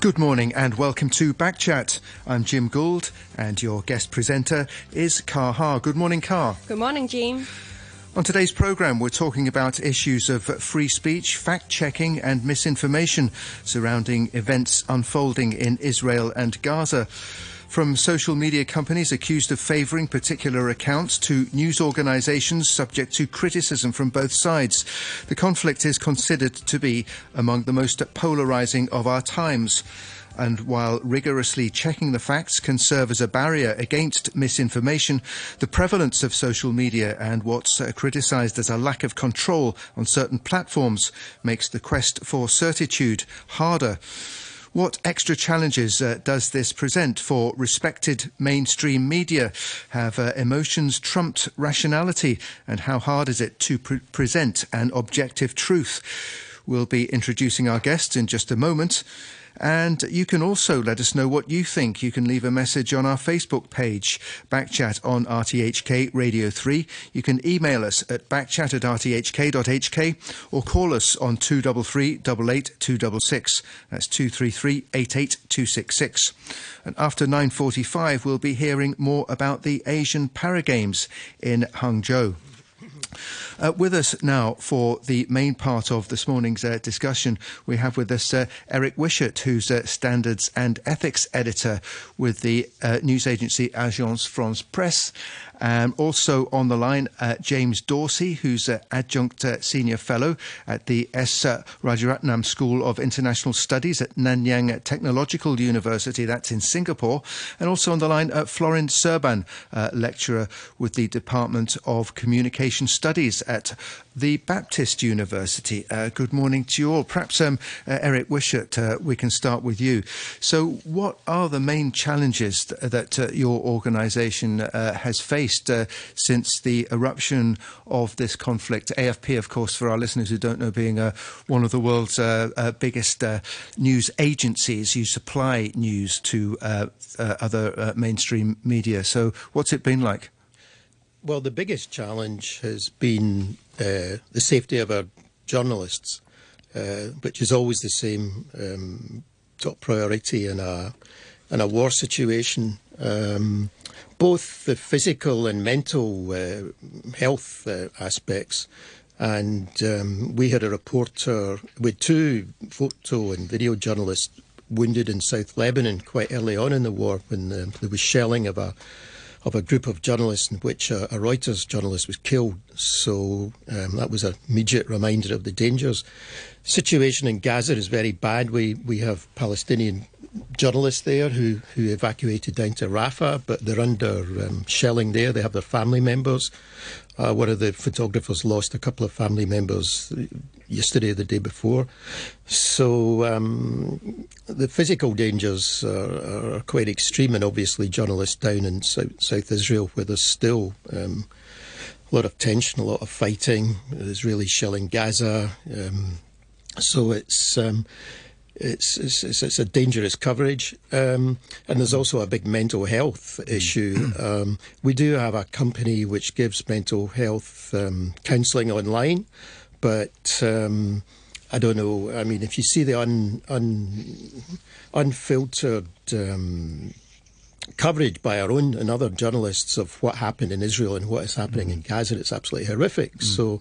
Good morning and welcome to Backchat. I'm Jim Gould and your guest presenter is Car Ha. Good morning, Car. Good morning, Jim. On today's programme, we're talking about issues of free speech, fact checking, and misinformation surrounding events unfolding in Israel and Gaza. From social media companies accused of favouring particular accounts to news organisations subject to criticism from both sides, the conflict is considered to be among the most polarising of our times. And while rigorously checking the facts can serve as a barrier against misinformation, the prevalence of social media and what's uh, criticised as a lack of control on certain platforms makes the quest for certitude harder. What extra challenges uh, does this present for respected mainstream media? Have uh, emotions trumped rationality? And how hard is it to pre- present an objective truth? We'll be introducing our guests in just a moment. And you can also let us know what you think. You can leave a message on our Facebook page, Backchat on RTHK Radio 3. You can email us at backchat at rthk.hk or call us on 233 266. That's 233 88266. And after 9.45, we'll be hearing more about the Asian Paragames in Hangzhou. Uh, with us now for the main part of this morning's uh, discussion, we have with us uh, Eric Wishart, who's a standards and ethics editor with the uh, news agency Agence France Presse. Um, also on the line, uh, James Dorsey, who's adjunct uh, senior fellow at the S. Uh, Rajaratnam School of International Studies at Nanyang Technological University, that's in Singapore. And also on the line, uh, Florin Serban, uh, lecturer with the Department of Communication Studies at the Baptist University. Uh, good morning to you all. Perhaps, um, Eric Wishart, we can start with you. So, what are the main challenges th- that your organisation has faced? uh, since the eruption of this conflict. AFP, of course, for our listeners who don't know, being uh, one of the world's uh, uh biggest uh, news agencies, you supply news to uh, other mainstream media. So, what's it been like? Well, the biggest challenge has been the safety of our journalists, which is always the same um, top priority in a in a war situation. Um, both the physical and mental uh, health uh, aspects. And um, we had a reporter with two photo and video journalists wounded in South Lebanon quite early on in the war when um, there was shelling of a of a group of journalists in which a, a Reuters journalist was killed. So um, that was an immediate reminder of the dangers. Situation in Gaza is very bad. We we have Palestinian journalists there who, who evacuated down to Rafah, but they're under um, shelling there. They have their family members. Uh, one of the photographers lost a couple of family members yesterday, the day before. So um, the physical dangers are, are, quite extreme, and obviously journalists down in South, South Israel, where there's still um, a lot of tension, a lot of fighting. Israeli shelling Gaza. Um, so it's um, it's, it's, it's, a dangerous coverage. Um, and there's also a big mental health issue. Um, we do have a company which gives mental health um, counselling online, but um, I don't know. I mean, if you see the un, un, unfiltered um, coverage by our own and other journalists of what happened in Israel and what is happening mm. in Gaza. It's absolutely horrific. Mm. So,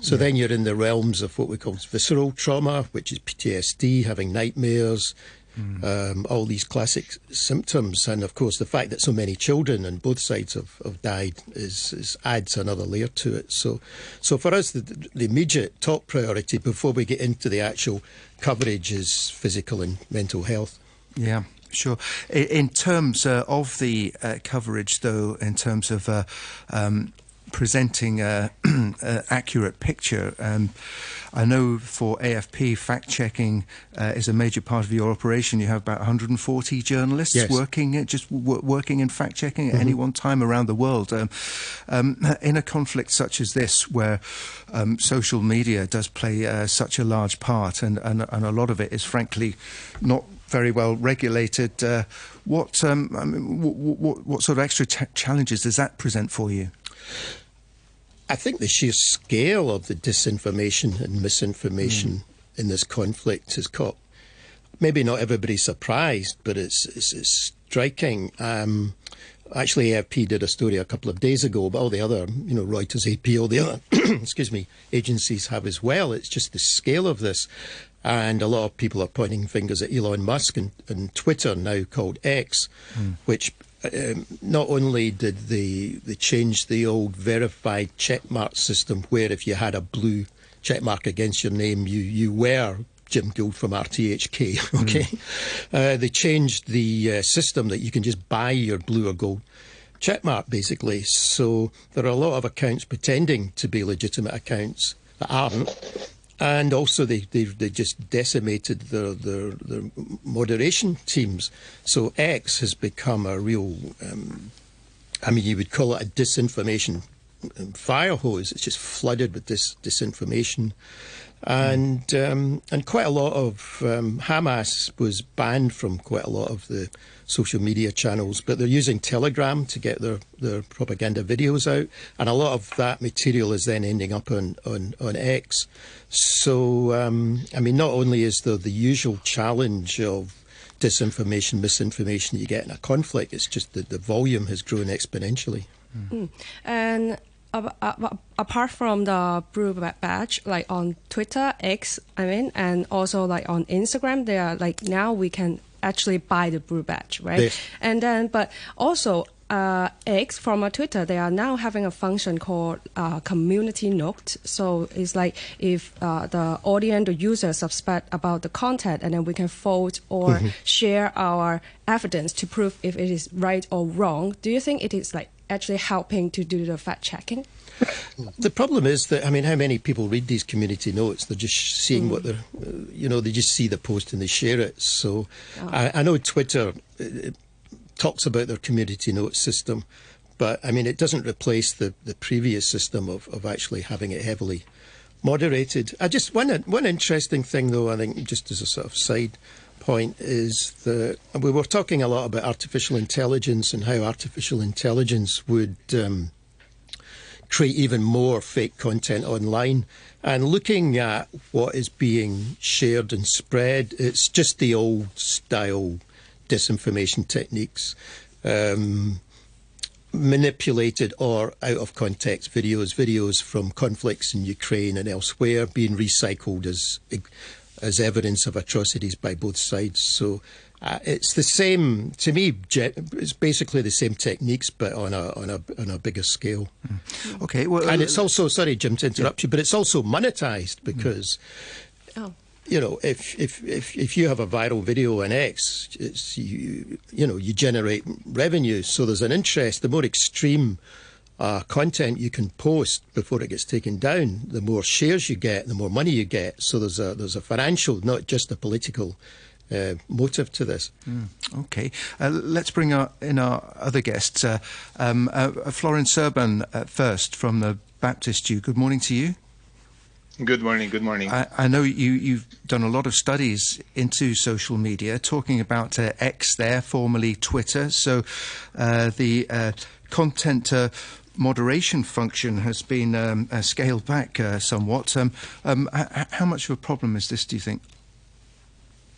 so yeah. then you're in the realms of what we call visceral trauma, which is PTSD, having nightmares. Mm. Um, all these classic symptoms, and of course, the fact that so many children on both sides have, have died is, is, adds another layer to it. So, so for us, the, the immediate top priority before we get into the actual coverage is physical and mental health. Yeah, Sure. In terms uh, of the uh, coverage, though, in terms of uh, um, presenting an accurate picture, um, I know for AFP, fact checking uh, is a major part of your operation. You have about 140 journalists yes. working, uh, just w- working in fact checking at mm-hmm. any one time around the world. Um, um, in a conflict such as this, where um, social media does play uh, such a large part, and, and, and a lot of it is frankly not very well regulated. Uh, what, um, I mean, what, what, sort of extra t- challenges does that present for you? I think the sheer scale of the disinformation and misinformation mm. in this conflict has caught maybe not everybody's surprised, but it's it's, it's striking. Um, actually, AFP did a story a couple of days ago, but all the other, you know, Reuters, AP, all the other, excuse me, agencies have as well. It's just the scale of this. And a lot of people are pointing fingers at Elon Musk and, and Twitter, now called X, mm. which um, not only did they, they change the old verified checkmark system, where if you had a blue checkmark against your name, you, you were Jim Gould from RTHK. Okay, mm. uh, they changed the uh, system that you can just buy your blue or gold checkmark basically. So there are a lot of accounts pretending to be legitimate accounts that aren't. And also, they, they, they just decimated their, their, their moderation teams. So X has become a real, um, I mean, you would call it a disinformation um, fire hose. It's just flooded with this disinformation and um, and quite a lot of um, Hamas was banned from quite a lot of the social media channels, but they're using Telegram to get their, their propaganda videos out, and a lot of that material is then ending up on on, on X. So um, I mean, not only is there the usual challenge of disinformation, misinformation you get in a conflict, it's just that the volume has grown exponentially. Mm. And apart from the blue badge, like on Twitter, X, I mean, and also like on Instagram, they are like now we can actually buy the blue badge, right? Yes. And then, but also uh, X from a Twitter, they are now having a function called uh, community note. So it's like if uh, the audience, the user suspect about the content, and then we can vote or mm-hmm. share our evidence to prove if it is right or wrong. Do you think it is like actually helping to do the fact checking? The problem is that I mean, how many people read these community notes? They're just seeing mm. what they're, uh, you know, they just see the post and they share it. So, oh. I, I, know Twitter uh, talks about their community notes system, but I mean, it doesn't replace the the previous system of of actually having it heavily moderated. I just one one interesting thing though, I think, just as a sort of side point is that we were talking a lot about artificial intelligence and how artificial intelligence would um, create even more fake content online. And looking at what is being shared and spread, it's just the old style disinformation techniques. Um, manipulated or out of context videos, videos from conflicts in Ukraine and elsewhere being recycled as as evidence of atrocities by both sides. So uh, it's the same to me. It's basically the same techniques, but on a on a on a bigger scale. Mm. Okay, well, and it's uh, also sorry, Jim, to interrupt yeah. you, but it's also monetized because. Mm. Oh. You know, if, if if if you have a viral video on X, it's you you know you generate revenue. So there's an interest. The more extreme uh, content you can post before it gets taken down, the more shares you get, the more money you get. So there's a there's a financial, not just a political. Uh, motive to this. Mm, okay, uh, let's bring our, in our other guests. Uh, um, uh, Florence Serban uh, first from the Baptist U. Good morning to you. Good morning. Good morning. I, I, know you, you've done a lot of studies into social media, talking about uh, X there, formerly Twitter. So the content moderation function has been um, uh, scaled back uh, somewhat. Um, um, how much of a problem is this, do you think?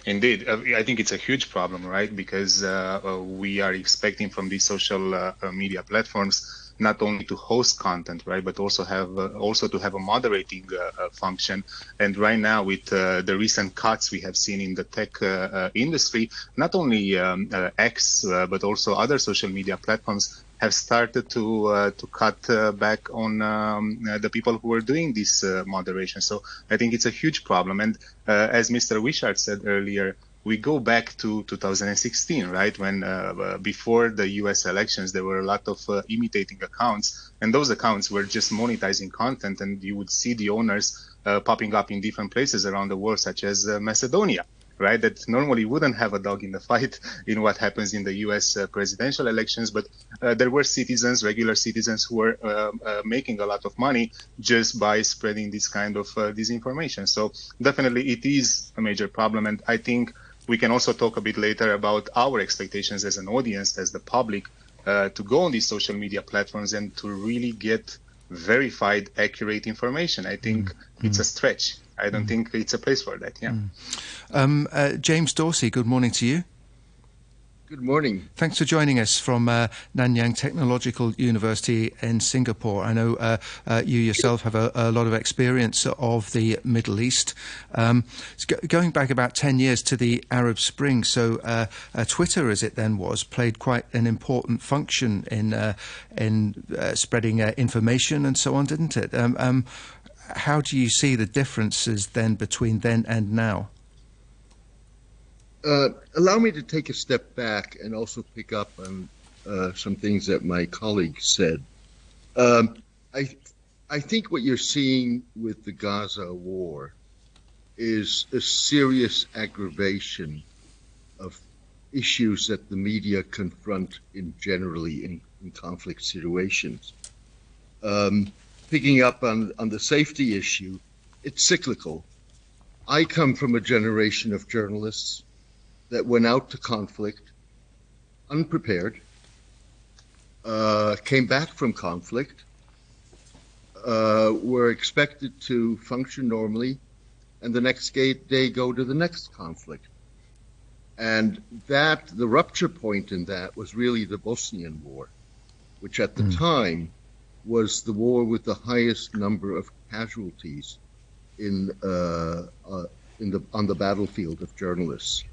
Indeed, uh, I think it's a huge problem, right? Because uh, uh, we are expecting from these social media platforms not only to host content, right, but also have also to have a moderating function. And right now, with the recent cuts we have seen in the tech industry, not only um, X but also other social media platforms have started to uh, to cut uh, back on um, uh, the people who are doing this uh, moderation. So I think it's a huge problem. And uh, as Mr. Wishart said earlier, we go back to 2016, right? When uh, before the U.S. elections, there were a lot of imitating accounts, and those accounts were just monetizing content, and you would see the owners popping up in different places around the world, such as Macedonia right? That normally wouldn't have a dog in the fight in what happens in the U.S. Uh, presidential elections, but uh, there were citizens, regular citizens, who were uh, uh making a lot of money just by spreading this kind of uh, disinformation. So definitely, it is a major problem, and I think we can also talk a bit later about our expectations as an audience, as the public, uh, to go on these social media platforms and to really get verified, accurate information. I think mm-hmm. it's a stretch I don't mm. think it's a place for that. Yeah. Mm. Um, uh, James Dorsey, good morning to you. Good morning. Thanks for joining us from uh, Nanyang Technological University in Singapore. I know uh, uh, you yourself have a, a, lot of experience of the Middle East. Um, going back about 10 years to the Arab Spring, so uh, uh, Twitter, as it then was, played quite an important function in, uh, in spreading information and so on, didn't it? Um, um, how do you see the differences then between then and now? Uh, allow me to take a step back and also pick up on uh, some things that my colleague said. Um, I, I think what you're seeing with the Gaza war is a serious aggravation of issues that the media confront in generally in, in conflict situations. Um, picking up on, on the safety issue, it's cyclical. I come from a generation of journalists that went out to conflict unprepared, uh, came back from conflict, uh, were expected to function normally, and the next day go to the next conflict. And that, the rupture point in that was really the Bosnian War, which at the mm. time was the war with the highest number of casualties in, uh, uh, in the, on the battlefield of journalists.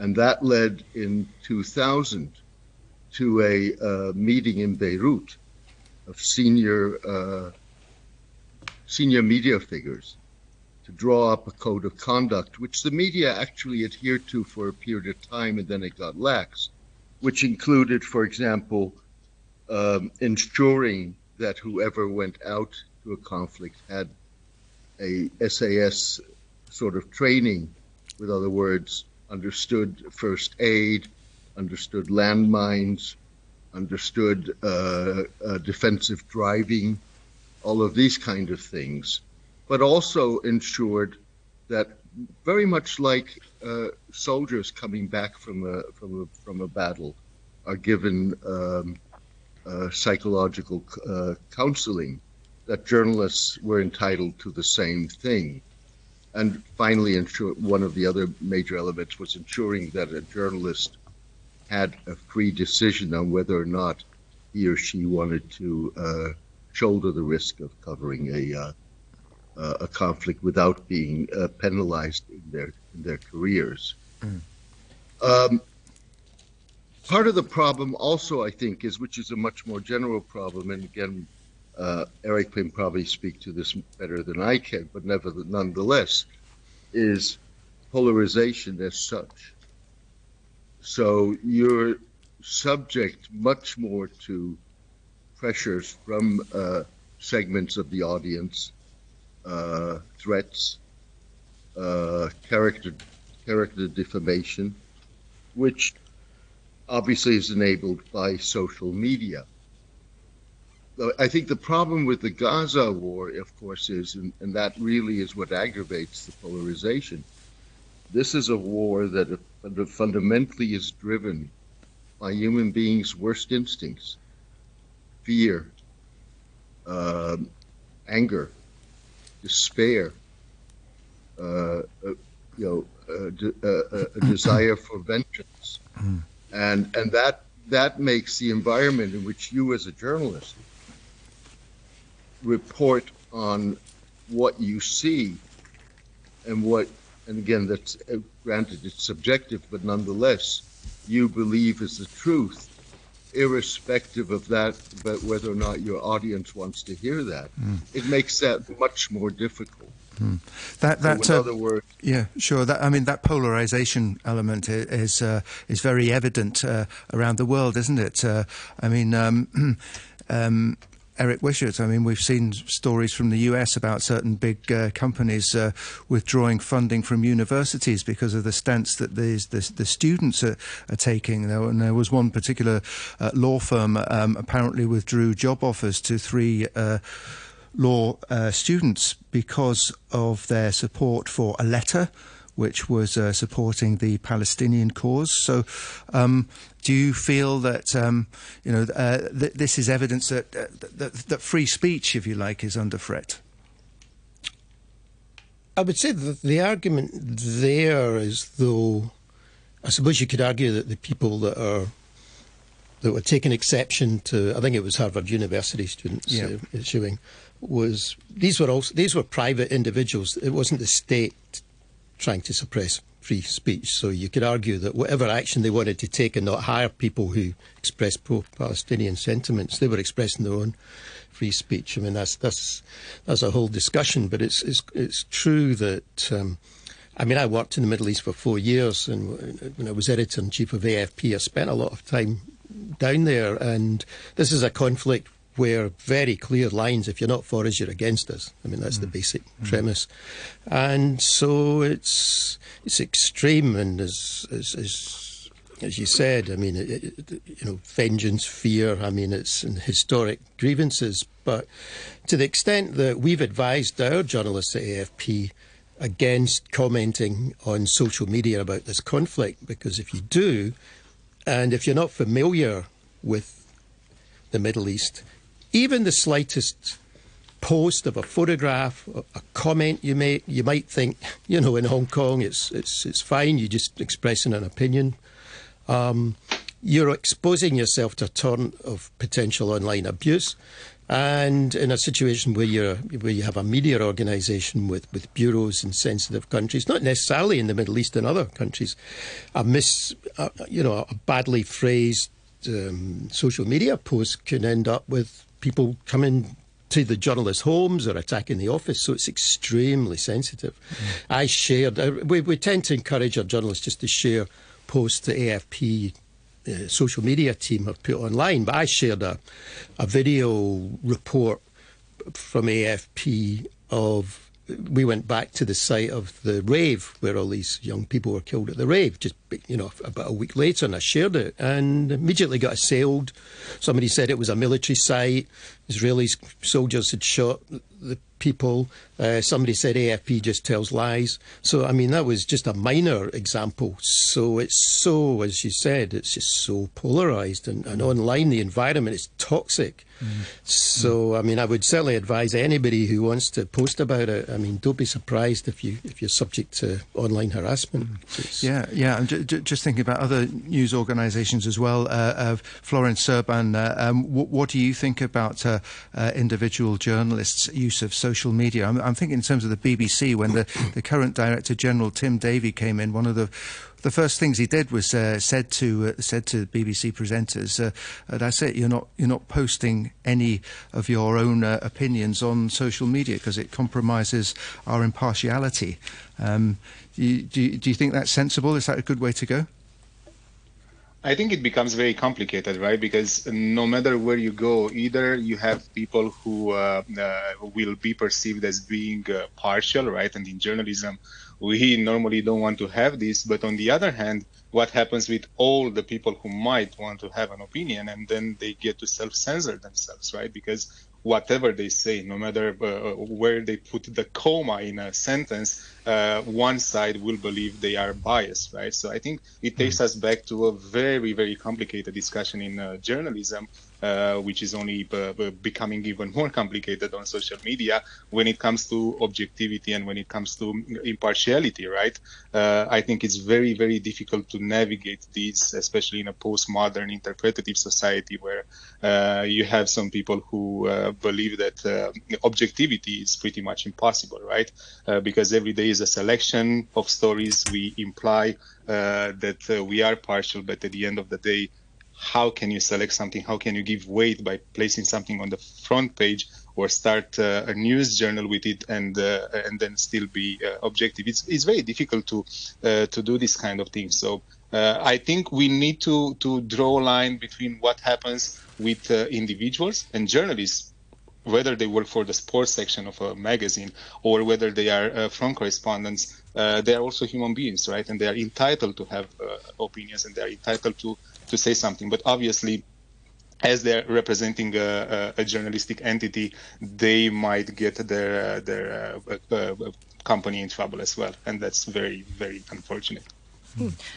And that led in 2000 to a uh, meeting in Beirut of senior uh, senior media figures to draw up a code of conduct, which the media actually adhered to for a period of time, and then it got lax, which included, for example, um, ensuring that whoever went out to a conflict had a SAS sort of training, with other words, understood first aid, understood landmines, understood uh, uh, defensive driving, all of these kind of things, but also ensured that very much like uh, soldiers coming back from a from a from a battle are given um, uh, psychological uh, counseling, that journalists were entitled to the same thing. And finally, ensure, one of the other major elements was ensuring that a journalist had a free decision on whether or not he or she wanted to uh, shoulder the risk of covering a uh, uh, a conflict without being uh, penalized in their in their careers. Mm. Um, part of the problem, also, I think, is which is a much more general problem, and again, uh, Eric can probably speak to this better than I can, but never, nonetheless, is polarization as such. So you're subject much more to pressures from uh, segments of the audience, uh, threats, uh, character character defamation, which obviously is enabled by social media. I think the problem with the Gaza war, of course, is, and, and, that really is what aggravates the polarization. This is a war that fundamentally is driven by human beings' worst instincts fear, um, anger, despair, uh, uh, you know, uh, de- uh, uh, a desire for vengeance. Mm. And, and that, that makes the environment in which you, as a journalist, report on what you see and what, and again, that's uh, granted it's subjective, but nonetheless, you believe is the truth, irrespective of that, but whether or not your audience wants to hear that. Mm. It makes that much more difficult. Mm. That that so in uh, other words, yeah, sure. That I mean that polarization element is uh, is very evident uh, around the world, isn't it? Uh, I mean. Um, um, Eric Wishart. I mean, we've seen stories from the US about certain big uh, companies uh, withdrawing funding from universities because of the stance that the, the students are, are taking. There, and there was one particular uh, law firm um, apparently withdrew job offers to three uh, law uh, students because of their support for a letter which was uh, supporting the Palestinian cause. So, um, do you feel that um, you know uh, th- this is evidence that, uh, that, that free speech, if you like, is under threat? I would say that the argument there is though, I suppose you could argue that the people that are that were taking exception to, I think it was Harvard University students yeah. uh, issuing, was these were also these were private individuals. It wasn't the state trying to suppress free speech. So you could argue that whatever action they wanted to take and not hire people who express pro-Palestinian sentiments, they were expressing their own free speech. I mean, that's that's that's a whole discussion. But it's it's it's true that. Um, I mean, I worked in the Middle East for four years, and when I was editor in chief of AFP, I spent a lot of time down there. And this is a conflict where very clear lines, if you're not for us, you're against us. I mean, that's mm. the basic mm. premise. And so it's it's extreme, and as as, as, as you said, I mean, it, it, you know, vengeance, fear. I mean, it's historic grievances. But to the extent that we've advised our journalists at AFP against commenting on social media about this conflict, because if you do, and if you're not familiar with the Middle East, even the slightest post of a photograph, a comment you make, you might think, you know, in Hong Kong, it's it's it's fine. You're just expressing an opinion. Um, you're exposing yourself to a turn of potential online abuse. And in a situation where you're where you have a media organisation with, with bureaus in sensitive countries, not necessarily in the Middle East and other countries, a mis, uh, you know, a badly phrased um, social media post can end up with people coming to the journalists' homes or attacking the office, so it's extremely sensitive. Mm. I shared, uh, we, we tend to encourage our journalists just to share posts to AFP uh, social media team have put online, but I shared a, a video report from AFP of we went back to the site of the rave where all these young people were killed at the rave just you know about a week later and I shared it. And immediately got assailed. Somebody said it was a military site. Israeli soldiers had shot the people. Uh, somebody said AFP just tells lies. So, I mean, that was just a minor example. So it's so, as you said, it's just so polarised. And, and online, the environment is toxic. Mm. So, I mean, I would certainly advise anybody who wants to post about it. I mean, don't be surprised if you if you're subject to online harassment. Mm. Yeah, yeah. I'm j- j- just thinking about other news organisations as well. Uh, uh, Florence Serban, uh, um, w- what do you think about uh, uh, individual journalists' use of social media? I'm, I'm, thinking in terms of the BBC when the, the current Director General Tim Davie came in. One of the the first things he did was uh, said to uh, said to BBC presenters, uh, "That's it. You're not you're not posting any of your own uh, opinions on social media because it compromises our impartiality." Um, do, you, do, you, do you think that's sensible? Is that a good way to go? I think it becomes very complicated, right? Because no matter where you go, either you have people who uh, uh, will be perceived as being uh, partial, right? And in journalism, we normally don't want to have this. But on the other hand, what happens with all the people who might want to have an opinion and then they get to self censor themselves, right? Because whatever they say, no matter uh, where they put the comma in a sentence, uh, one side will believe they are biased, right? So I think it takes mm. us back to a very, very complicated discussion in uh, journalism uh, which is only becoming even more complicated on social media when it comes to objectivity and when it comes to impartiality, right? Uh, I think it's very, very difficult to navigate these, especially in a postmodern interpretative society where uh, you have some people who uh, believe that uh, objectivity is pretty much impossible, right? because every day is a selection of stories. We imply that we are partial, but at the end of the day, how can you select something? How can you give weight by placing something on the front page or start uh, a news journal with it and uh, and then still be uh, objective? It's it's very difficult to uh, to do this kind of thing. So uh, I think we need to to draw a line between what happens with uh, individuals and journalists whether they work for the sports section of a magazine or whether they are uh, front correspondents, uh, they are also human beings, right? And they are entitled to have uh, opinions and they are entitled to to say something. But obviously, as they're representing a, a, a journalistic entity, they might get their uh, their uh, uh, company in trouble as well, and that's very very unfortunate.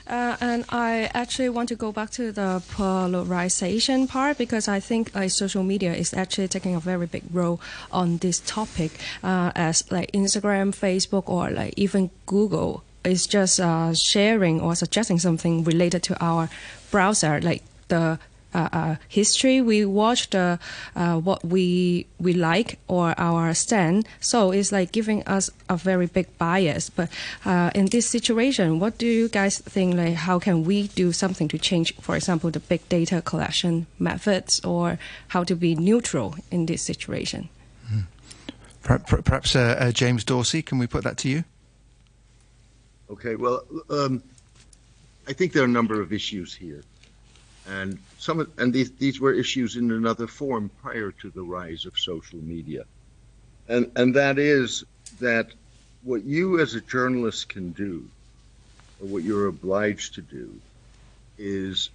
Uh, and I actually want to go back to the polarization part because I think like social media is actually taking a very big role on this topic, uh, as like Instagram, Facebook, or like even Google is just uh, sharing or suggesting something related to our browser, like the uh, uh, history we watch the uh, what we we like or our stand. So it's like giving us a very big bias. But uh, in this situation what do you guys think like how can we do something to change for example the big data collection methods or how to be neutral in this situation? Perhaps uh, uh, James Dorsey, can we put that to you? Okay, well, um, I think there are a number of issues here and some of, and these these were issues in another form prior to the rise of social media, and and that is that what you as a journalist can do, or what you're obliged to do, is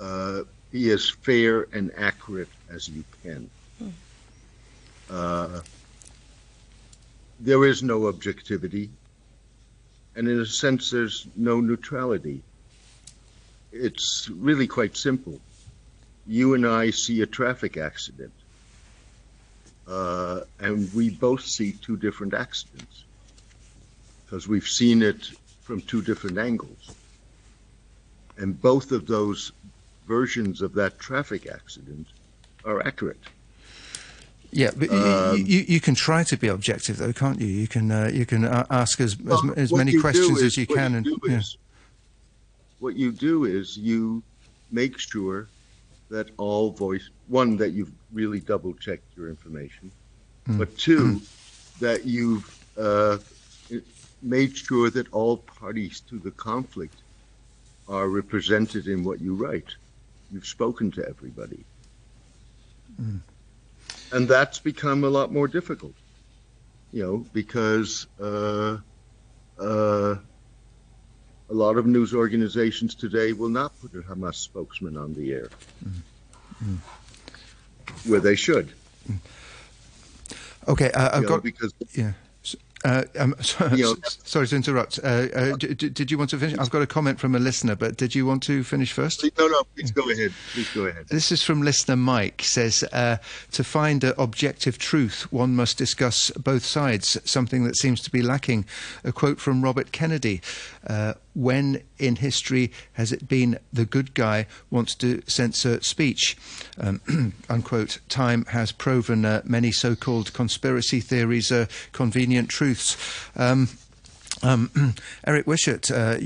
uh, be as fair and accurate as you can. Hmm. Uh, there is no objectivity, and in a sense, there's no neutrality it's really quite simple. You and I see a traffic accident, uh, and we both see two different accidents because we've seen it from two different angles. And both of those versions of that traffic accident are accurate. Yeah, but um, you, you, you, can try to be objective, though, can't you? You can uh, you can uh, ask as well, as, as many questions is, as you can, you and yeah what you do is you make sure that all voice one that you've really double checked your information, mm. but two mm. that you've uh, made sure that all parties to the conflict are represented in what you write. You've spoken to everybody. Mm. And that's become a lot more difficult, you know, because uh, uh, a lot of news organizations today will not put a Hamas spokesman on the air, mm-hmm. where they should. Okay, uh, I've you got know, because yeah. Uh, um, sorry, sorry, to interrupt. Uh, uh, d- d- did you want to finish? I've got a comment from a listener, but did you want to finish first? No, no, please go ahead. Please go ahead. This is from listener Mike. Says uh, to find objective truth, one must discuss both sides. Something that seems to be lacking. A quote from Robert Kennedy. Uh, when in history has it been the good guy wants to censor speech? Um, unquote. Time has proven uh, many so-called conspiracy theories are convenient truths. Um, um, Eric Wishart, uh,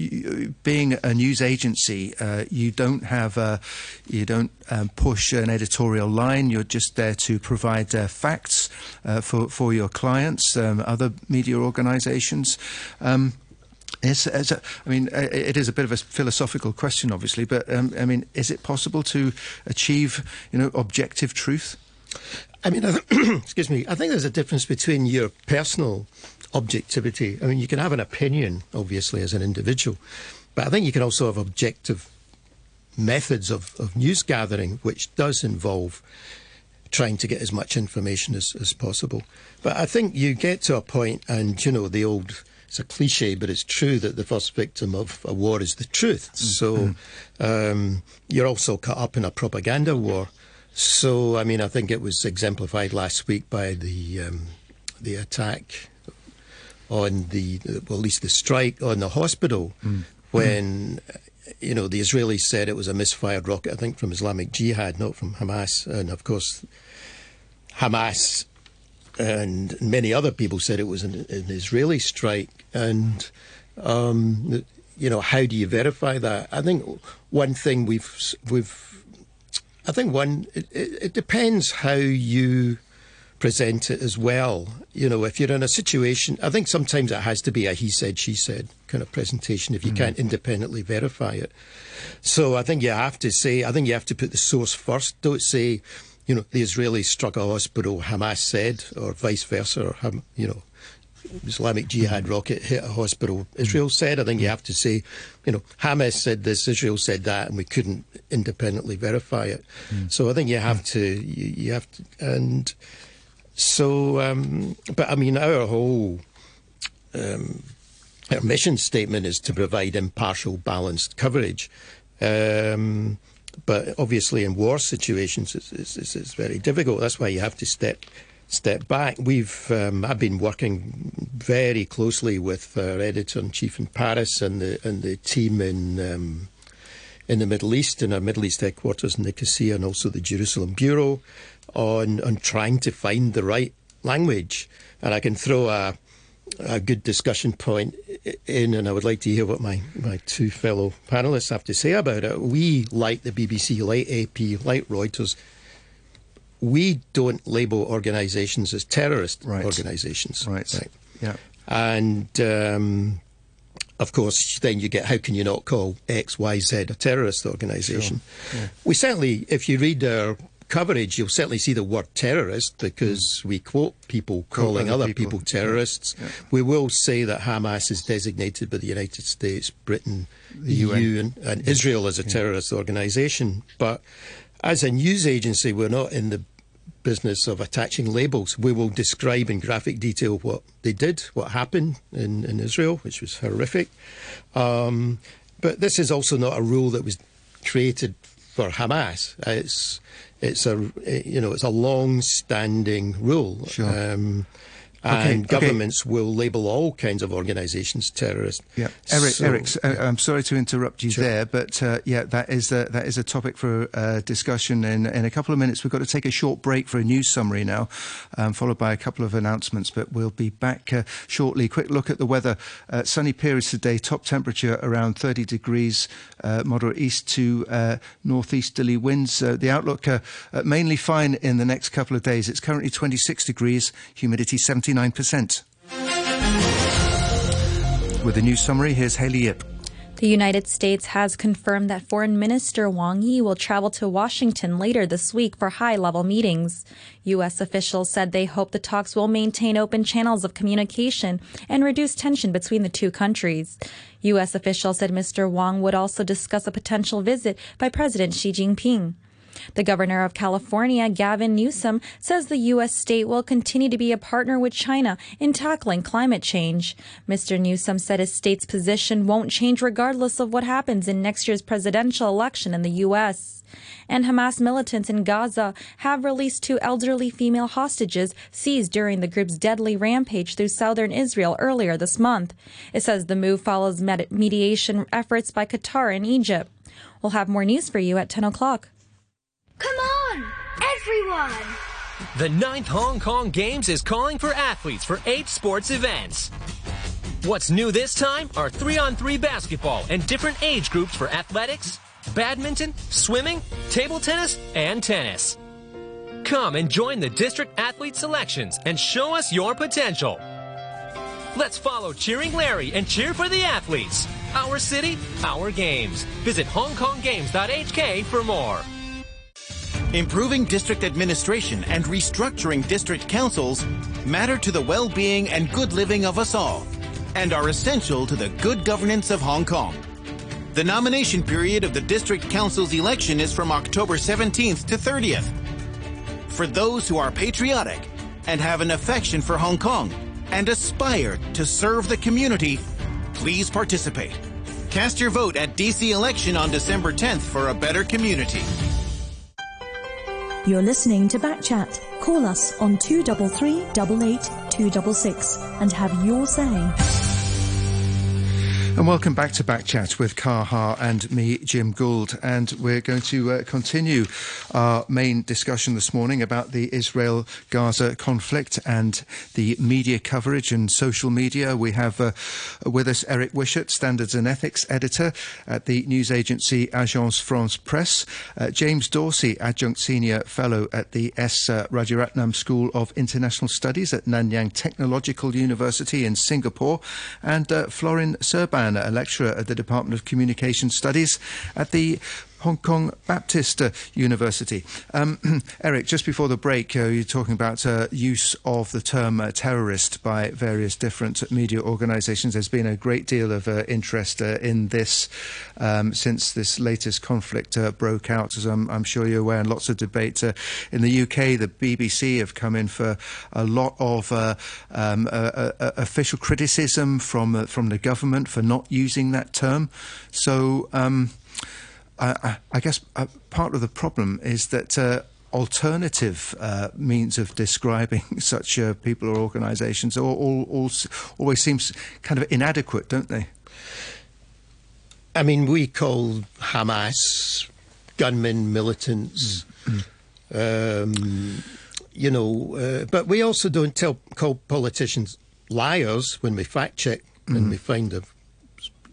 being a news agency, uh, you don't have a, you don't um, push an editorial line. You're just there to provide uh, facts uh, for for your clients, um, other media organisations. Um, it's, it's mean, it is a bit of a philosophical question, obviously, but um, I mean, is it possible to achieve, you know, objective truth? I mean, I th- excuse me. I think there's a difference between your personal objectivity. I mean, you can have an opinion, obviously, as an individual, but I think you can also have objective methods of, of news gathering, which does involve trying to get as much information as, as possible. But I think you get to a point, and you know, the old it's a cliche, but it's true that the first victim of a war is the truth. Mm. So mm-hmm. um, you're also caught up in a propaganda war. So I mean, I think it was exemplified last week by the um, the attack on the well, at least the strike on the hospital mm. when. You know, the Israelis said it was a misfired rocket, I think from Islamic Jihad, not from Hamas. And of course, Hamas and many other people said it was an, an Israeli strike. And um, you know, how do you verify that? I think one thing we've we've, I think one it, it depends how you present it as well. You know, if you're in a situation, I think sometimes it has to be a he said, she said kind of presentation if you mm can't independently verify it. So I think you have to say, I think you have to put the source first. Don't say, you know, the Israelis struck a hospital, Hamas said, or vice versa, or, you know, Islamic Jihad rocket hit a hospital. Israel said, I think you have to say, you know, Hamas said this, Israel said that, and we couldn't independently verify it. Mm. So I think you have to, you, you have to, and so, um, but I mean, our whole um, our mission statement is to provide impartial, balanced coverage. Um, but obviously, in war situations, it's, it's, it's, very difficult. That's why you have to step step back. We've um, I've been working very closely with our editor in chief in Paris and the and the team in. Um, in the Middle East, in our Middle East headquarters in Nicosia, and also the Jerusalem Bureau, on on trying to find the right language. And I can throw a a good discussion point in, and I would like to hear what my, my two fellow panelists have to say about it. We, like the BBC, like AP, like Reuters, we don't label organisations as terrorist right. organisations. Right. right. Yeah. And um, of course, then you get how can you not call X, Y, Z a terrorist organisation? Sure. Yeah. We certainly, if you read our coverage, you'll certainly see the word terrorist because we quote people calling other, other people, people, terrorists. Yeah. Yeah. We will say that Hamas is designated by the United States, Britain, the EU, and, and Israel as a terrorist organisation. But as a news agency, we're not in the business of attaching labels. We will describe in graphic detail what they did, what happened in, in Israel, which was horrific. Um, but this is also not a rule that was created for Hamas. It's it's a you know it's a long-standing rule. Sure. Um, and governments okay. will label all kinds of organisations terrorist. Yeah, Eric, so, Eric, uh, I'm sorry to interrupt you sure. there, but uh, yeah, that is a, that is a topic for uh, discussion. In in a couple of minutes, we've got to take a short break for a news summary now, um, followed by a couple of announcements. But we'll be back uh, shortly. Quick look at the weather: uh, sunny periods today, top temperature around 30 degrees, uh, moderate east to northeasterly winds. the outlook mainly fine in the next couple of days. It's currently 26 degrees, humidity 70. 69%. With a news summary, here's Haley Yip. The United States has confirmed that Foreign Minister Wang Yi will travel to Washington later this week for high level meetings. U.S. officials said they hope the talks will maintain open channels of communication and reduce tension between the two countries. U.S. officials said Mr. Wang would also discuss a potential visit by President Xi Jinping. The governor of California, Gavin Newsom, says the U.S. state will continue to be a partner with China in tackling climate change. Mr. Newsom said his state's position won't change regardless of what happens in next year's presidential election in the U.S. And Hamas militants in Gaza have released two elderly female hostages seized during the group's deadly rampage through southern Israel earlier this month. It says the move follows mediation efforts by Qatar and Egypt. We'll have more news for you at 10 o'clock. Come on, everyone! The ninth Hong Kong Games is calling for athletes for eight sports events. What's new this time are three on three basketball and different age groups for athletics, badminton, swimming, table tennis, and tennis. Come and join the district athlete selections and show us your potential. Let's follow Cheering Larry and cheer for the athletes. Our city, our games. Visit hongkonggames.hk for more. Improving district administration and restructuring district councils matter to the well-being and good living of us all and are essential to the good governance of Hong Kong. The nomination period of the district council's election is from October 17th to 30th. For those who are patriotic and have an affection for Hong Kong and aspire to serve the community, please participate. Cast your vote at DC election on December 10th for a better community. You're listening to Backchat. Call us on 233 266 and have your say. And welcome back to Backchat with Kaha and me, Jim Gould. And we're going to uh, continue our main discussion this morning about the Israel Gaza conflict and the media coverage and social media. We have uh, with us Eric Wishart, Standards and Ethics Editor at the news agency Agence France Presse, uh, James Dorsey, Adjunct Senior Fellow at the S. Uh, Rajaratnam School of International Studies at Nanyang Technological University in Singapore, and uh, Florin Serban a lecturer at the Department of Communication Studies at the Hong Kong Baptist uh, University. Um, Eric, just before the break, uh, you're talking about uh, use of the term uh, terrorist by various different media organisations. There's been a great deal of uh, interest uh, in this um, since this latest conflict broke out, as I'm, I'm, sure you're aware, and lots of debate. in the UK, the BBC have come in for a lot of um, official criticism from, from the government for not using that term. So, um, I, I, guess uh, part of the problem is that uh, alternative uh, means of describing such uh, people or organisations all, all, all, always seems kind of inadequate, don't they? I mean, we call Hamas gunmen, militants, mm. um, you know, uh, but we also don't tell call politicians liars when we fact check mm. and we find a,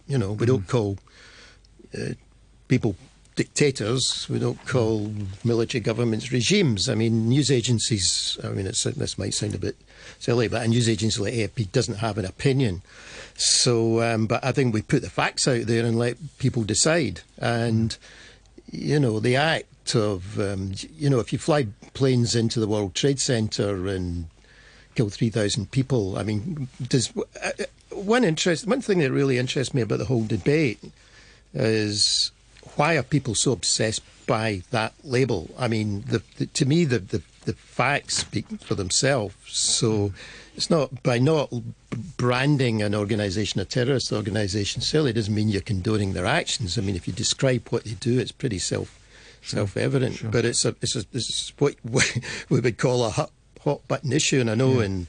you know, we mm. don't call uh, people dictators. We don't call military governments regimes. I mean, news agencies. I mean, this might sound a bit silly, but a news agency like AFP doesn't have an opinion. So, um, but I think we put the facts out there and let people decide. And you know, the act of um, you know, if you fly planes into the World Trade Center and kill three thousand people, I mean, does uh, one interest? One thing that really interests me about the whole debate is why are people so obsessed by that label? I mean, the, the, to me, the, the, the facts speak for themselves. So it's not by not branding an organisation a terrorist organisation. Certainly doesn't mean you're condoning their actions. I mean, if you describe what they do, it's pretty self self evident. Sure. But it's a it's a it's what we would call a hot, hot button issue, and I know yeah. in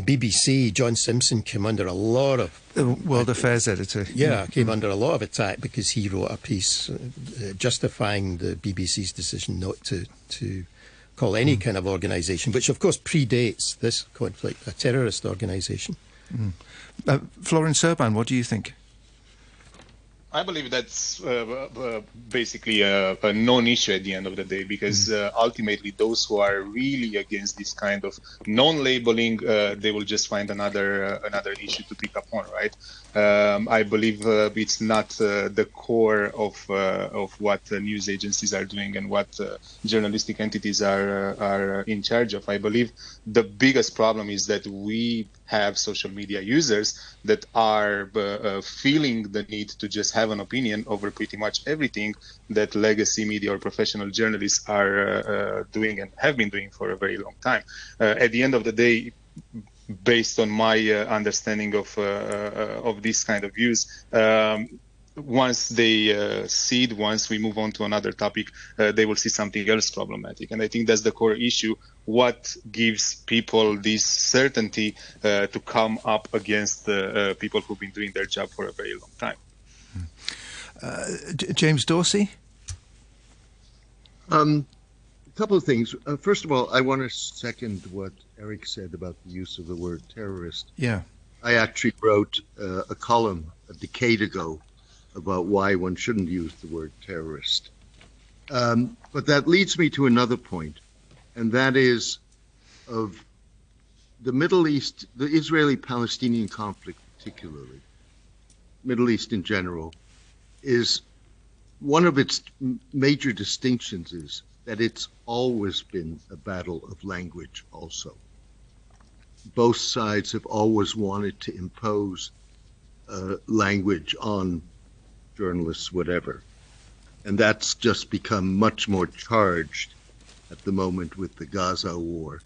the BBC, John Simpson came under a lot of the World Affairs editor. Yeah, came mm. under a lot of attack because he wrote a piece uh, justifying the BBC's decision not to to call any mm. kind of organisation, which of course predates this conflict, a terrorist organisation. Mm. Uh, Florence Serban, what do you think? I believe that's uh, uh, basically a, a, non-issue at the end of the day, because mm. uh, ultimately those who are really against this kind of non-labeling, uh, they will just find another uh, another issue to pick up on, right? Um, I believe uh, it's not the core of of what news agencies are doing and what journalistic entities are are in charge of. I believe the biggest problem is that we have social media users that are uh, uh, feeling the need to just have an opinion over pretty much everything that legacy media or professional journalists are uh, uh doing and have been doing for a very long time. Uh, at the end of the day, based on my uh, understanding of of this kind of views. Um, once they uh, see it, once we move on to another topic, uh, they will see something else problematic. And I think that's the core issue. What gives people this certainty uh, to come up against uh, people who've been doing their job for a very long time? Uh, James Dorsey? Um, a couple of things. Uh, first of all, I want to second what Eric said about the use of the word terrorist. Yeah. I actually wrote a column a decade ago about why one shouldn't use the word terrorist. Um, but that leads me to another point, and that is of the Middle East, the Israeli Palestinian conflict, particularly, Middle East in general, is one of its major distinctions is that it's always been a battle of language, also. Both sides have always wanted to impose uh, language on journalists, whatever. And that's just become much more charged at the moment with the Gaza war.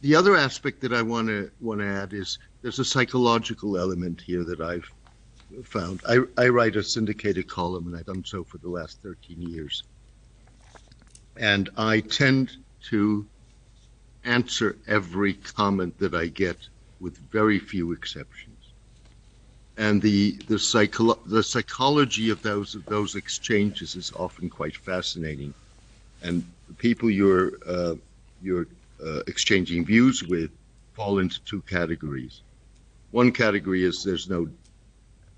The other aspect that I want to want to add is there's a psychological element here that I've found. I, I write a syndicated column, and I've done so for the last 13 years. And I tend to answer every comment that I get with very few exceptions and the the, psycho- the psychology of those of those exchanges is often quite fascinating, and the people you're uh, you're uh, exchanging views with fall into two categories. One category is there's no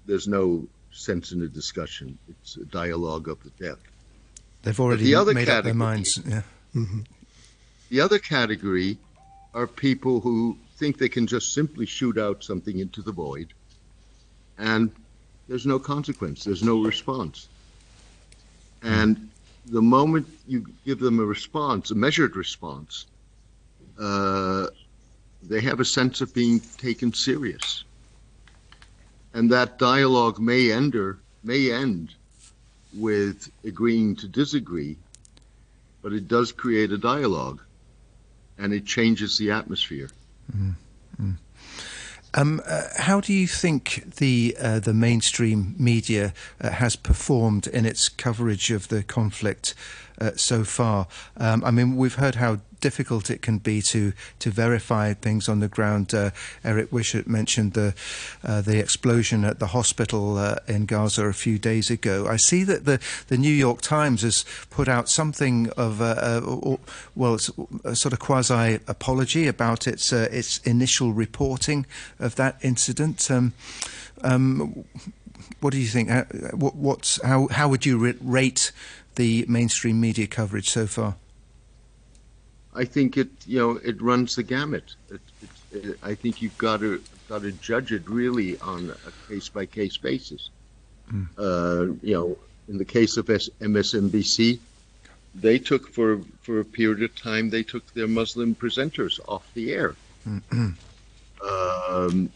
there's no sense in the discussion; it's a dialogue of the deaf. They've already the other made category, up their minds. Yeah. Mm-hmm. The other category are people who think they can just simply shoot out something into the void and there's no consequence, there's no response. And the moment you give them a response, a measured response, uh, they have a sense of being taken serious. And that dialogue may ender, may end with agreeing to disagree, but it does create a dialogue and it changes the atmosphere. Mm-hmm. Um, uh, how do you think the uh, the mainstream media uh, has performed in its coverage of the conflict uh, so far? Um, I mean, we've heard how difficult it can be to to verify things on the ground. Uh, Eric Wishart mentioned the uh, the explosion at the hospital uh, in Gaza a few days ago. I see that the the New York Times has put out something of a, a well, a sort of quasi apology about its uh, its initial reporting of that incident. Um, um, what do you think? How, how how would you rate the mainstream media coverage so far? I think it you know it runs the gamut. It, it, it, I think you've got to got to judge it really on a case by case basis. Mm. Uh, you know, in the case of MSNBC, they took for for a period of time they took their Muslim presenters off the air. Mm-hmm. Um,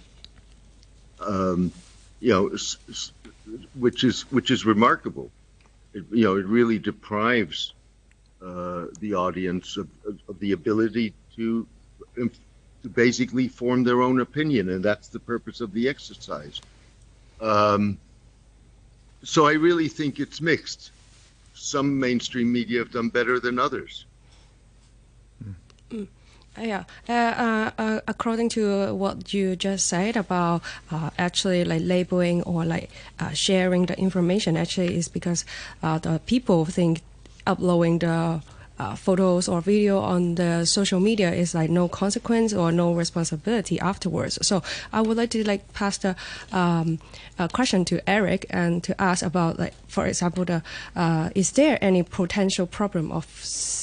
um, you know, which is which is remarkable. It, you know, it really deprives uh, the audience of, of, the ability to, to basically form their own opinion, and that's the purpose of the exercise. Um, so I really think it's mixed. Some mainstream media have done better than others. Mm. Yeah, uh, uh, uh, according to what you just said about uh, actually like labeling or like uh, sharing the information, actually is because the people think uploading the uh, photos or video on the social media is like no consequence or no responsibility afterwards. So I would like to like pass the um, question to Eric and to ask about like for example the uh, is there any potential problem of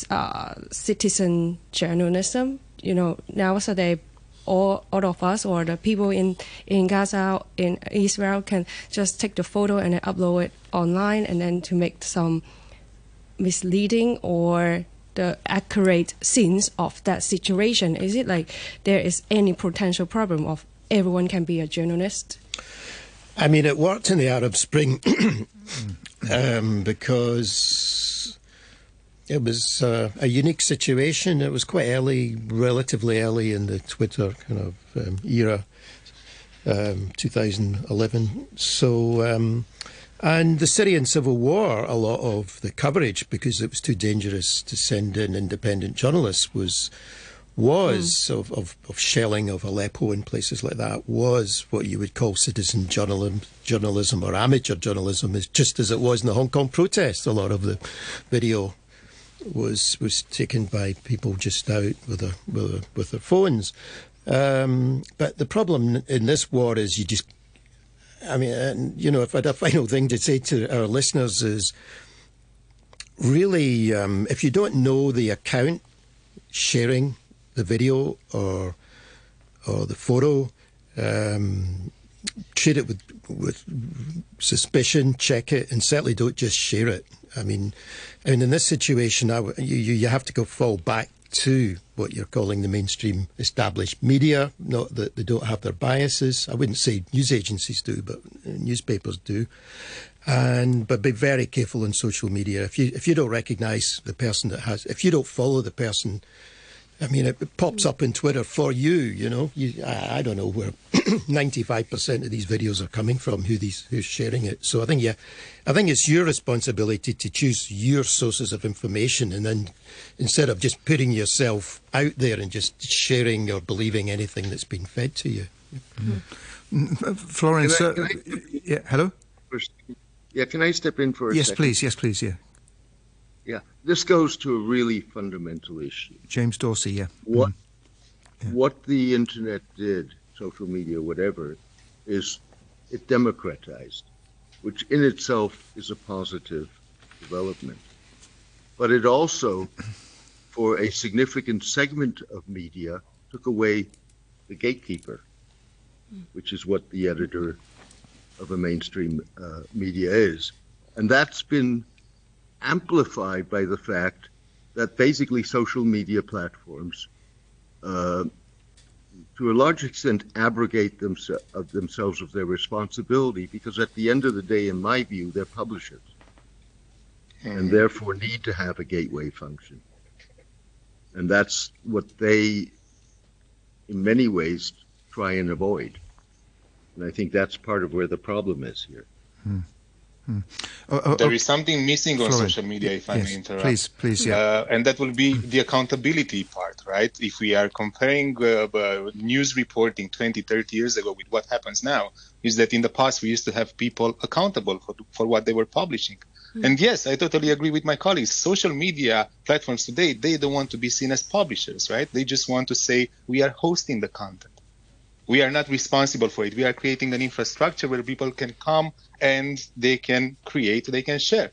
uh, citizen journalism? You know nowadays all, all of us or the people in, in Gaza, in Israel can just take the photo and then upload it online and then to make some misleading or the accurate scenes of that situation? Is it like there is any potential problem of everyone can be a journalist? I mean, it worked in the Arab Spring um, because it was uh, a unique situation. It was quite early, relatively early in the Twitter kind of um, era, um, 2011. So um, and the Syrian civil war, a lot of the coverage, because it was too dangerous to send in independent journalists, was was mm. of, of, of, shelling of Aleppo and places like that was what you would call citizen journalism, journalism or amateur journalism, is just as it was in the Hong Kong protests. A lot of the video was was taken by people just out with a, with, a, with their phones. Um, but the problem in this war is you just I mean, and, you know, if I had a final thing to say to our listeners is really, um, if you don't know the account sharing the video or or the photo, um, treat it with with suspicion, check it, and certainly don't just share it. I mean, I mean, in this situation, I, you you have to go fall back to what you're calling the mainstream established media. Not that they don't have their biases. I wouldn't say news agencies do, but uh, newspapers do. And but be very careful on social media. If you if you don't recognise the person that has, if you don't follow the person I mean, it, pops up in Twitter for you. You know, you, I, I, don't know where ninety-five percent of these videos are coming from, who these who's sharing it. So I think yeah, I think it's your responsibility to choose your sources of information, and then instead of just putting yourself out there and just sharing or believing anything that's been fed to you. Mm-hmm. Florence, can I, can I, yeah, hello. Yeah, can I step in for a yes, second? please. Yes, please. Yeah. Yeah, this goes to a really fundamental issue. James Dorsey, yeah. What mm. yeah. what the internet did, social media, whatever, is it democratized, which in itself is a positive development. But it also, for a significant segment of media, took away the gatekeeper, which is what the editor of a mainstream uh, media is. And that's been amplified by the fact that basically social media platforms, uh, to a large extent, abrogate themse- of themselves of their responsibility because at the end of the day, in my view, they're publishers and therefore need to have a gateway function. And that's what they, in many ways, try and avoid. And I think that's part of where the problem is here. Hmm. Hmm. Oh, oh, There oh, is something missing on Florian, social media, if I may interrupt. please, please, yeah. Uh, and that will be the accountability part, right? If we are comparing uh, uh, news reporting 20, 30 years ago with what happens now, is that in the past we used to have people accountable for, for what they were publishing. And yes, I totally agree with my colleagues. Social media platforms today, they don't want to be seen as publishers, right? They just want to say, we are hosting the content. We are not responsible for it. We are creating an infrastructure where people can come and they can create, they can share.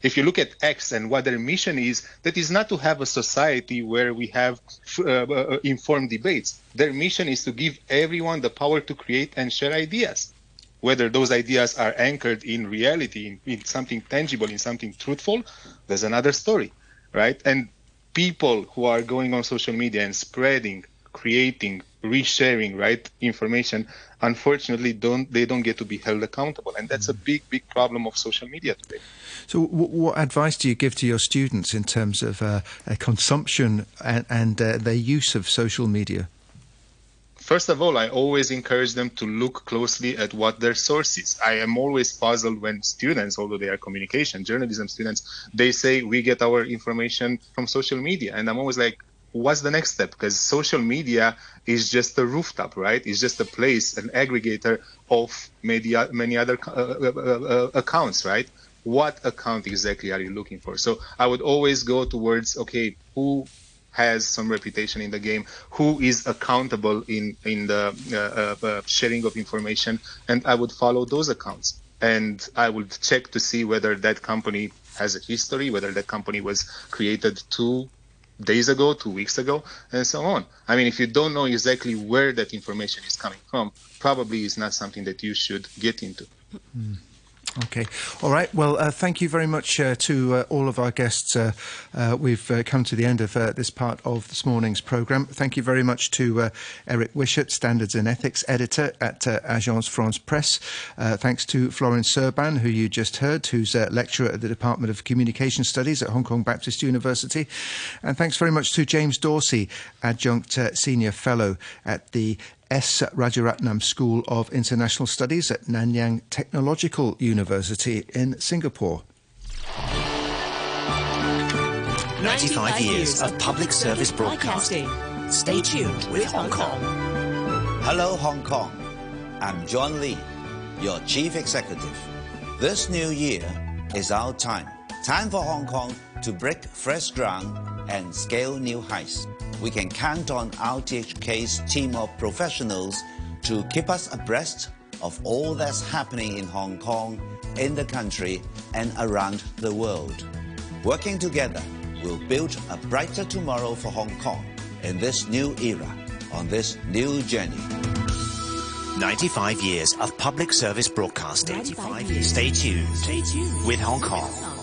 If you look at X and what their mission is, that is not to have a society where we have uh, uh, informed debates. Their mission is to give everyone the power to create and share ideas. Whether those ideas are anchored in reality, in, in something tangible, in something truthful, there's another story, right? And people who are going on social media and spreading, creating, resharing, right, information, unfortunately, don't they don't get to be held accountable, and that's a big, big problem of social media today. So, w- what advice do you give to your students in terms of uh, uh, consumption and, and uh, their use of social media? First of all, I always encourage them to look closely at what their source is. I am always puzzled when students, although they are communication, journalism students, they say we get our information from social media. And I'm always like, what's the next step? Because social media is just a rooftop, right? It's just a place, an aggregator of media, many other uh, uh, uh, accounts, right? What account exactly are you looking for? So I would always go towards, okay, who has some reputation in the game, who is accountable in in the uh, uh, sharing of information, and I would follow those accounts, and I would check to see whether that company has a history, whether that company was created two days ago, two weeks ago, and so on. I mean, if you don't know exactly where that information is coming from, probably is not something that you should get into. Mm. Okay. All right. Well, uh, thank you very much uh, to uh, all of our guests. Uh, uh, we've uh, come to the end of this part of this morning's programme. Thank you very much to Eric Wishart, Standards and Ethics Editor at Agence France Presse. thanks to Florence Serban, who you just heard, who's a lecturer at the Department of Communication Studies at Hong Kong Baptist University. And thanks very much to James Dorsey, Adjunct Senior Fellow at the S. Rajaratnam School of International Studies at Nanyang Technological University in Singapore. 95 years of public service broadcasting. Stay tuned with Hong Kong. Hello, Hong Kong. I'm John Lee, your Chief Executive. This new year is our time. Time for Hong Kong to break fresh ground and scale new heights. We can count on RTHK's team of professionals to keep us abreast of all that's happening in Hong Kong, in the country, and around the world. Working together, we'll build a brighter tomorrow for Hong Kong in this new era, on this new journey. 95 years of public service broadcasting. Stay tuned. Stay tuned with Hong Kong.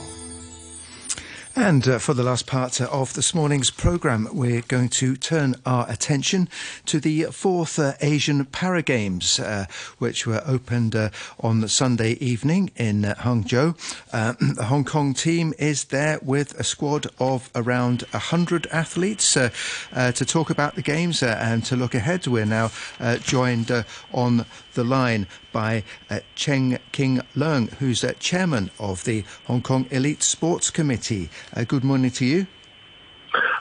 And uh, for the last part uh, of this morning's programme, we're going to turn our attention to the fourth uh, Asian Para Games, uh, which were opened uh, on Sunday evening in uh, Hangzhou. the Hong Kong team is there with a squad of around 100 athletes to talk about the games and to look ahead. We're now joined on the line by uh, Cheng King Leung, who's uh, chairman of the Hong Kong Elite Sports Committee. Uh, good morning to you.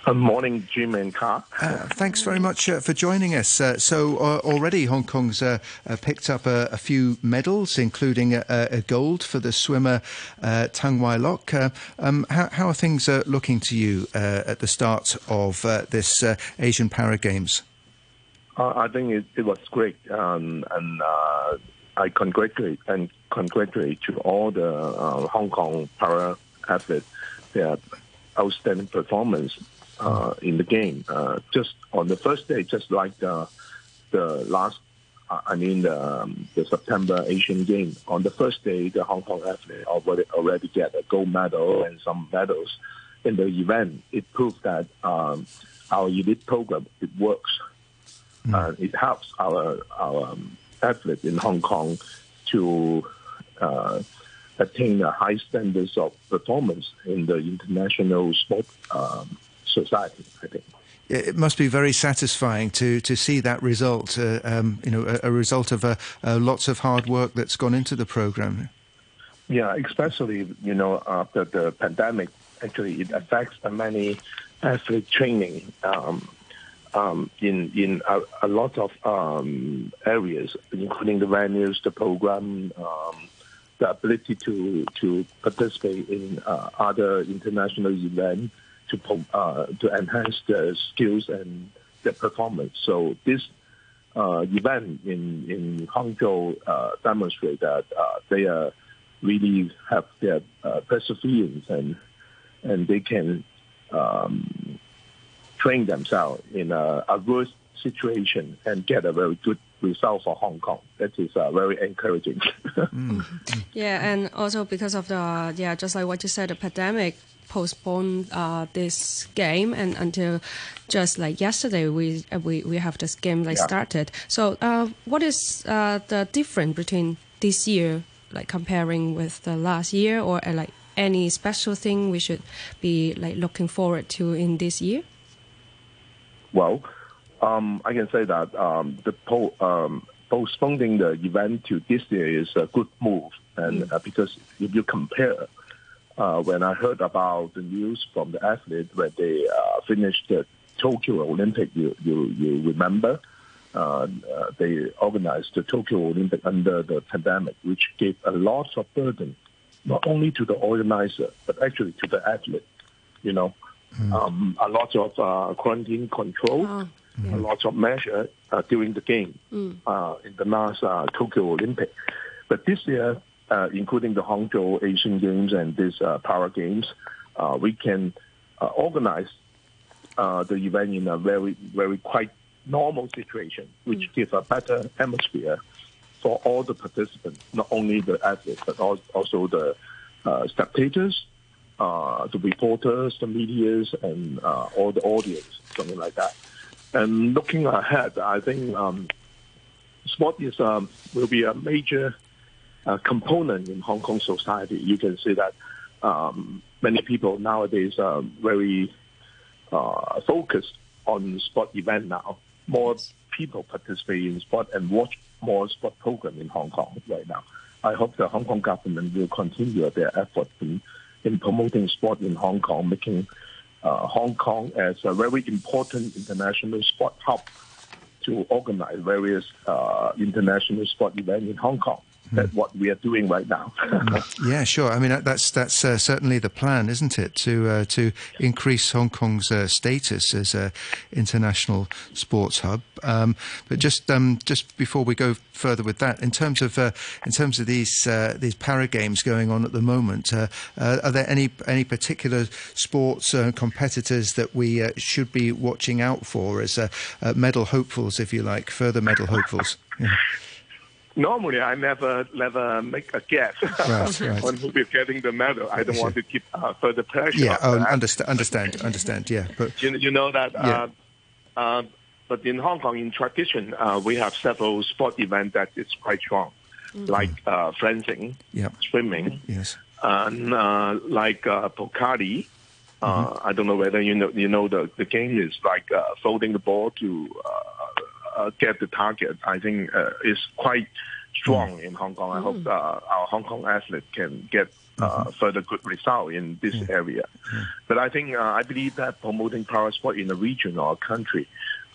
Good morning, Jim and Carl. Uh, thanks very much uh, for joining us. Uh, so already Hong Kong's picked up a, a, few medals, including a, a, gold for the swimmer Tang Wai Lok. Um, how, how, are things looking to you at the start of this Asian Para Games? Uh, I think it, it was great, um, and uh, I congratulate and congratulate to all the uh, Hong Kong para athletes their outstanding performance uh, in the game. Uh, just on the first day, just like the the last I mean the, um, the September Asian Games. On the first day, the Hong Kong athlete already already get a gold medal and some medals in the event. It proved that um, our elite program it works. Mm. Uh, it helps our our um, athletes in Hong Kong to uh, attain the high standards of performance in the international sport um, society. I think it must be very satisfying to to see that result. Uh, um, you know, a, a result of uh, uh, lots of hard work that's gone into the program. Yeah, especially you know after the pandemic, actually it affects many athlete training. Um, um, in in a, a lot of um, areas, including the venues, the program, um, the ability to to participate in uh, other international events, to uh, to enhance their skills and their performance. So this uh, event in in Hangzhou uh, demonstrate that uh, they are really have their uh, perseverance and and they can um, train themselves in a adverse situation and get a very good result for Hong Kong. That is uh, very encouraging. mm. Yeah, and also because of the yeah, just like what you said, the pandemic postponed uh, this game and until just like yesterday we uh, we, we have this game like yeah. started. So uh, what is uh, the difference between this year like comparing with the last year or uh, like any special thing we should be like looking forward to in this year? Well, um, I can say that um, the po- um, postponing the event to this year is a good move, and mm. uh, because if you compare, uh, when I heard about the news from the athletes when they uh, finished the Tokyo Olympic, you you, you remember. Uh, uh, they organized the Tokyo Olympic under the pandemic, which gave a lot of burden, not only to the organizer, but actually to the athlete. You know. Um, a lot of uh, quarantine control. Oh yeah. a lot of measure uh, during the game mm. uh, in the last uh, Tokyo Olympic. But this year, uh, including the Hangzhou Asian Games and these uh, Para Games, uh, we can organize the event in a very, very quite normal situation, which mm. gives a better atmosphere for all the participants, not only the athletes, but also the spectators, the reporters, the medias, and all the audience, something like that. And looking ahead, I think um, sport is um, will be a major uh, component in Hong Kong society. You can see that um, many people nowadays are very uh, focused on sport event now. More people participate in sport and watch more sport program in Hong Kong right now. I hope the Hong Kong government will continue their effort in, in promoting sport in Hong Kong, making uh, Hong Kong as a very important international sport hub to organize various uh, international sport events in Hong Kong. That's what we are doing right now. yeah, sure. I mean, that's that's uh, certainly the plan, isn't it? To uh, to increase Hong Kong's uh, status as an international sports hub. Um, but just um, just before we go further with that, in terms of uh, in terms of these uh, these para games going on at the moment, uh, are there any any particular sports competitors that we should be watching out for as medal hopefuls, if you like, further medal hopefuls? Yeah. Normally, I never never make a guess right, right. on who is getting the medal. I don't want to keep uh, further pressure. Yeah, oh, understand, understand, understand. Yeah, but you, you know that. Yeah. Uh, uh, but in Hong Kong, in tradition, uh, we have several sport events that is quite strong, mm-hmm. like uh, fencing, yep. swimming, yes, and uh, like uh, Pokali. Mm-hmm. I don't know whether you know you know the the game is like folding the ball to uh, get the target, I think uh, is quite strong mm. in Hong Kong. I mm. hope uh, our Hong Kong athletes can get uh, mm-hmm. further good result in this mm. area. But I think uh, I believe that promoting para sport in a region or a country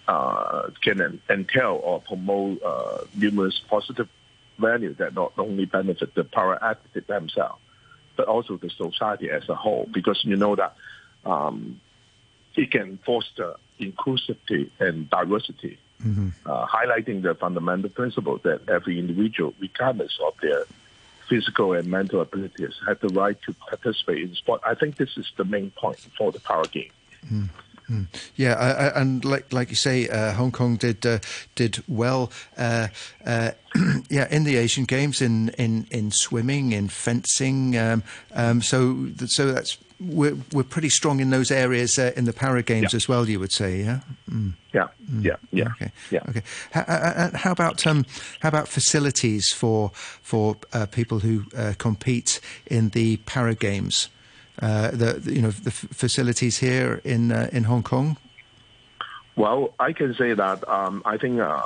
uh, can entail or promote uh, numerous positive value that not only benefit the para athletes themselves, but also the society as a whole. Because you know that um, it can foster inclusivity and diversity mm-hmm. uh, highlighting the fundamental principle that every individual, regardless of their physical and mental abilities, have the right to participate in sport. I think this is the main point for the para game. Mm. Mm. Yeah, uh, and like like you say, uh, Hong Kong did uh, did well. Uh, uh, yeah, in the Asian Games, in in, in swimming, in fencing. Um, um, so so that's we're we're pretty strong in those areas uh, in the para games Yeah. as well. You would say, yeah. Mm. Yeah, yeah, yeah. Okay. Yeah. Okay. How, uh, how about um, how about facilities for for uh, people who uh, compete in the para games? Uh, the, you know the f- facilities here in uh, in Hong Kong. Well, I can say that um, I think uh,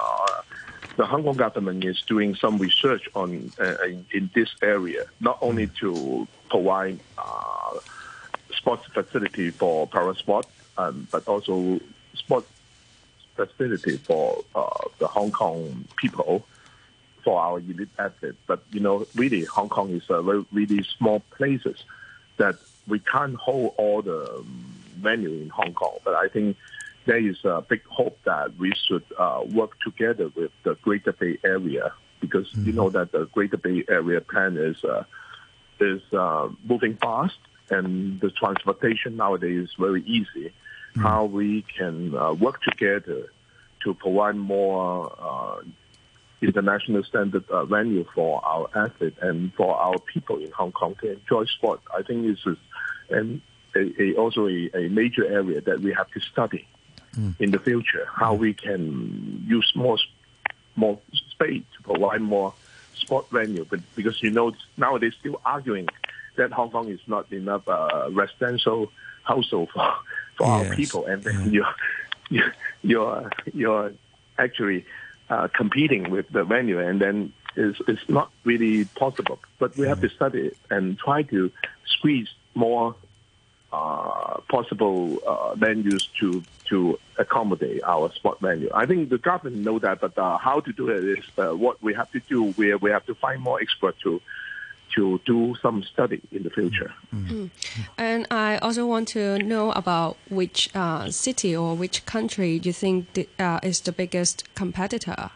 the Hong Kong government is doing some research on uh, in, in this area, not only to provide uh, sports facility for para sport, um, but also sports facility for uh, the Hong Kong people, for our elite athletes. But you know, really, Hong Kong is a very really small places that we can't hold all the um, venue in Hong Kong. But I think there is a big hope that we should uh, work together with the Greater Bay Area because you know that the Greater Bay Area plan is uh, is uh, moving fast and the transportation nowadays is very easy. How we can uh, work together to provide more uh, international standard uh, venue for our athletes and for our people in Hong Kong to enjoy sport. I think this is and a, a, also a, a major area that we have to study in the future. How we can use more more space to provide more sport venue, but because you know nowadays still arguing that Hong Kong is not enough uh, residential household for, for our people, and then you're you're you're, you're actually uh, competing with the venue, and then it's, it's not really possible. But we have to study it and try to squeeze more uh, possible uh, venues to to accommodate our sport venue. I think the government know that, but uh, how to do it is uh, what we have to do. We we have to find more experts to to do some study in the future. Mm. And I also want to know about which uh, city or which country do you think the, uh, is the biggest competitor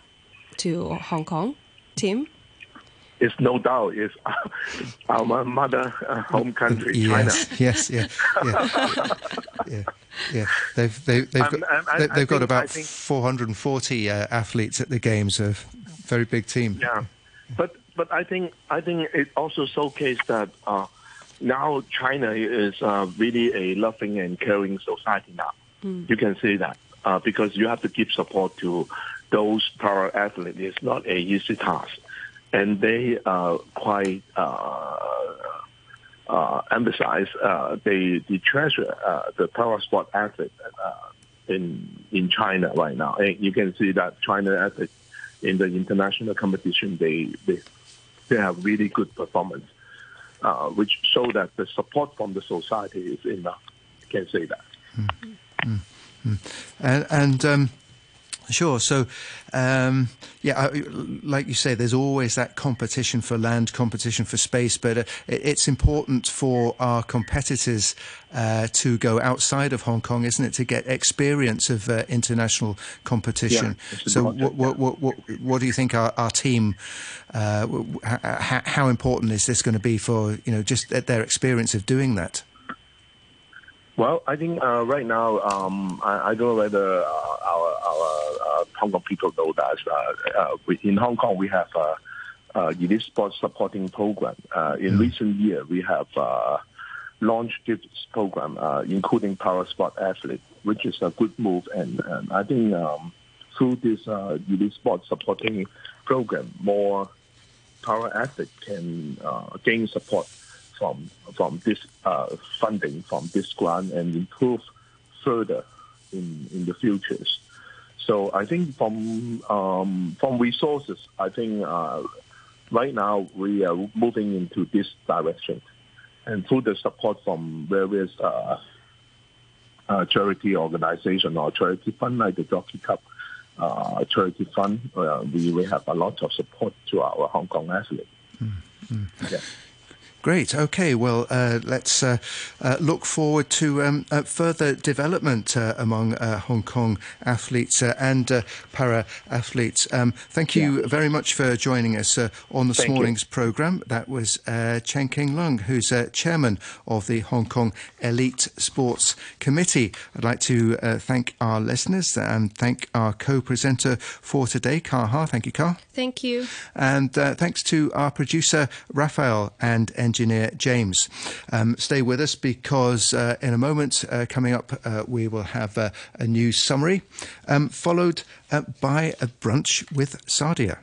to Hong Kong team. It's no doubt it's our mother uh, home country, China. Yes, yes, yeah, yeah, yeah, yeah. They've they, they've Um, got um, I- they, I they've got about think- 440 uh, athletes at the games. A very big team. Yeah, but but I think I think it also showcased that uh, now China is uh, really a loving and caring society now. You can see that uh, because you have to give support to those para athletes. It's not a easy task, and they are quite uh, uh, emphasize uh, they they treasure uh, the para sport athlete uh, in in China right now. And you can see that China athletes in the international competition they they they have really good performance, uh, which show that the support from the society is enough. You can say that. Mm, mm. And, and um, sure, so um, yeah, I, like you say, there's always that competition for land, competition for space, but uh, it, it's important for our competitors uh, to go outside of Hong Kong, isn't it, to get experience of uh, international competition. Yeah, so, what, what, what, what, what do you think our, our team? Uh, w- w- h- h- how important is this going to be for you know just their experience of doing that? Well, I think uh, right now, um, I, I don't know whether uh, our, our uh, Hong Kong people know that. Uh, uh, we, in Hong Kong, we have a, uh elite sports supporting program. Uh, in recent year, we have uh, launched this program, uh, including para sport athletes, which is a good move. And, and I think um, through this uh, elite sports supporting program, more para athletes can uh, gain support from from this uh, funding from this grant and improve further in in the futures. So I think from um, from resources, I think uh, right now we are moving into this direction, and through the support from various uh, uh, charity organization or charity fund like the Jockey Club uh, charity fund, uh, we we have a lot of support to our Hong Kong athletes. Yeah. Great. Okay. Well, uh, let's uh, uh, look forward to um, uh, further development uh, among uh, Hong Kong athletes and para athletes. Um, thank you yeah. very much for joining us on this thank morning's you. program. That was Cheng King Leung, who's chairman of the Hong Kong Elite Sports Committee. I'd like to thank our listeners and thank our co-presenter for today, Ha. Thank you, Ka. Thank you. And thanks to our producer Raphael and engineer James. Um, stay with us because uh, in a moment, uh, coming up, uh, we will have uh, a news summary, um, followed uh, by a brunch with Sadia.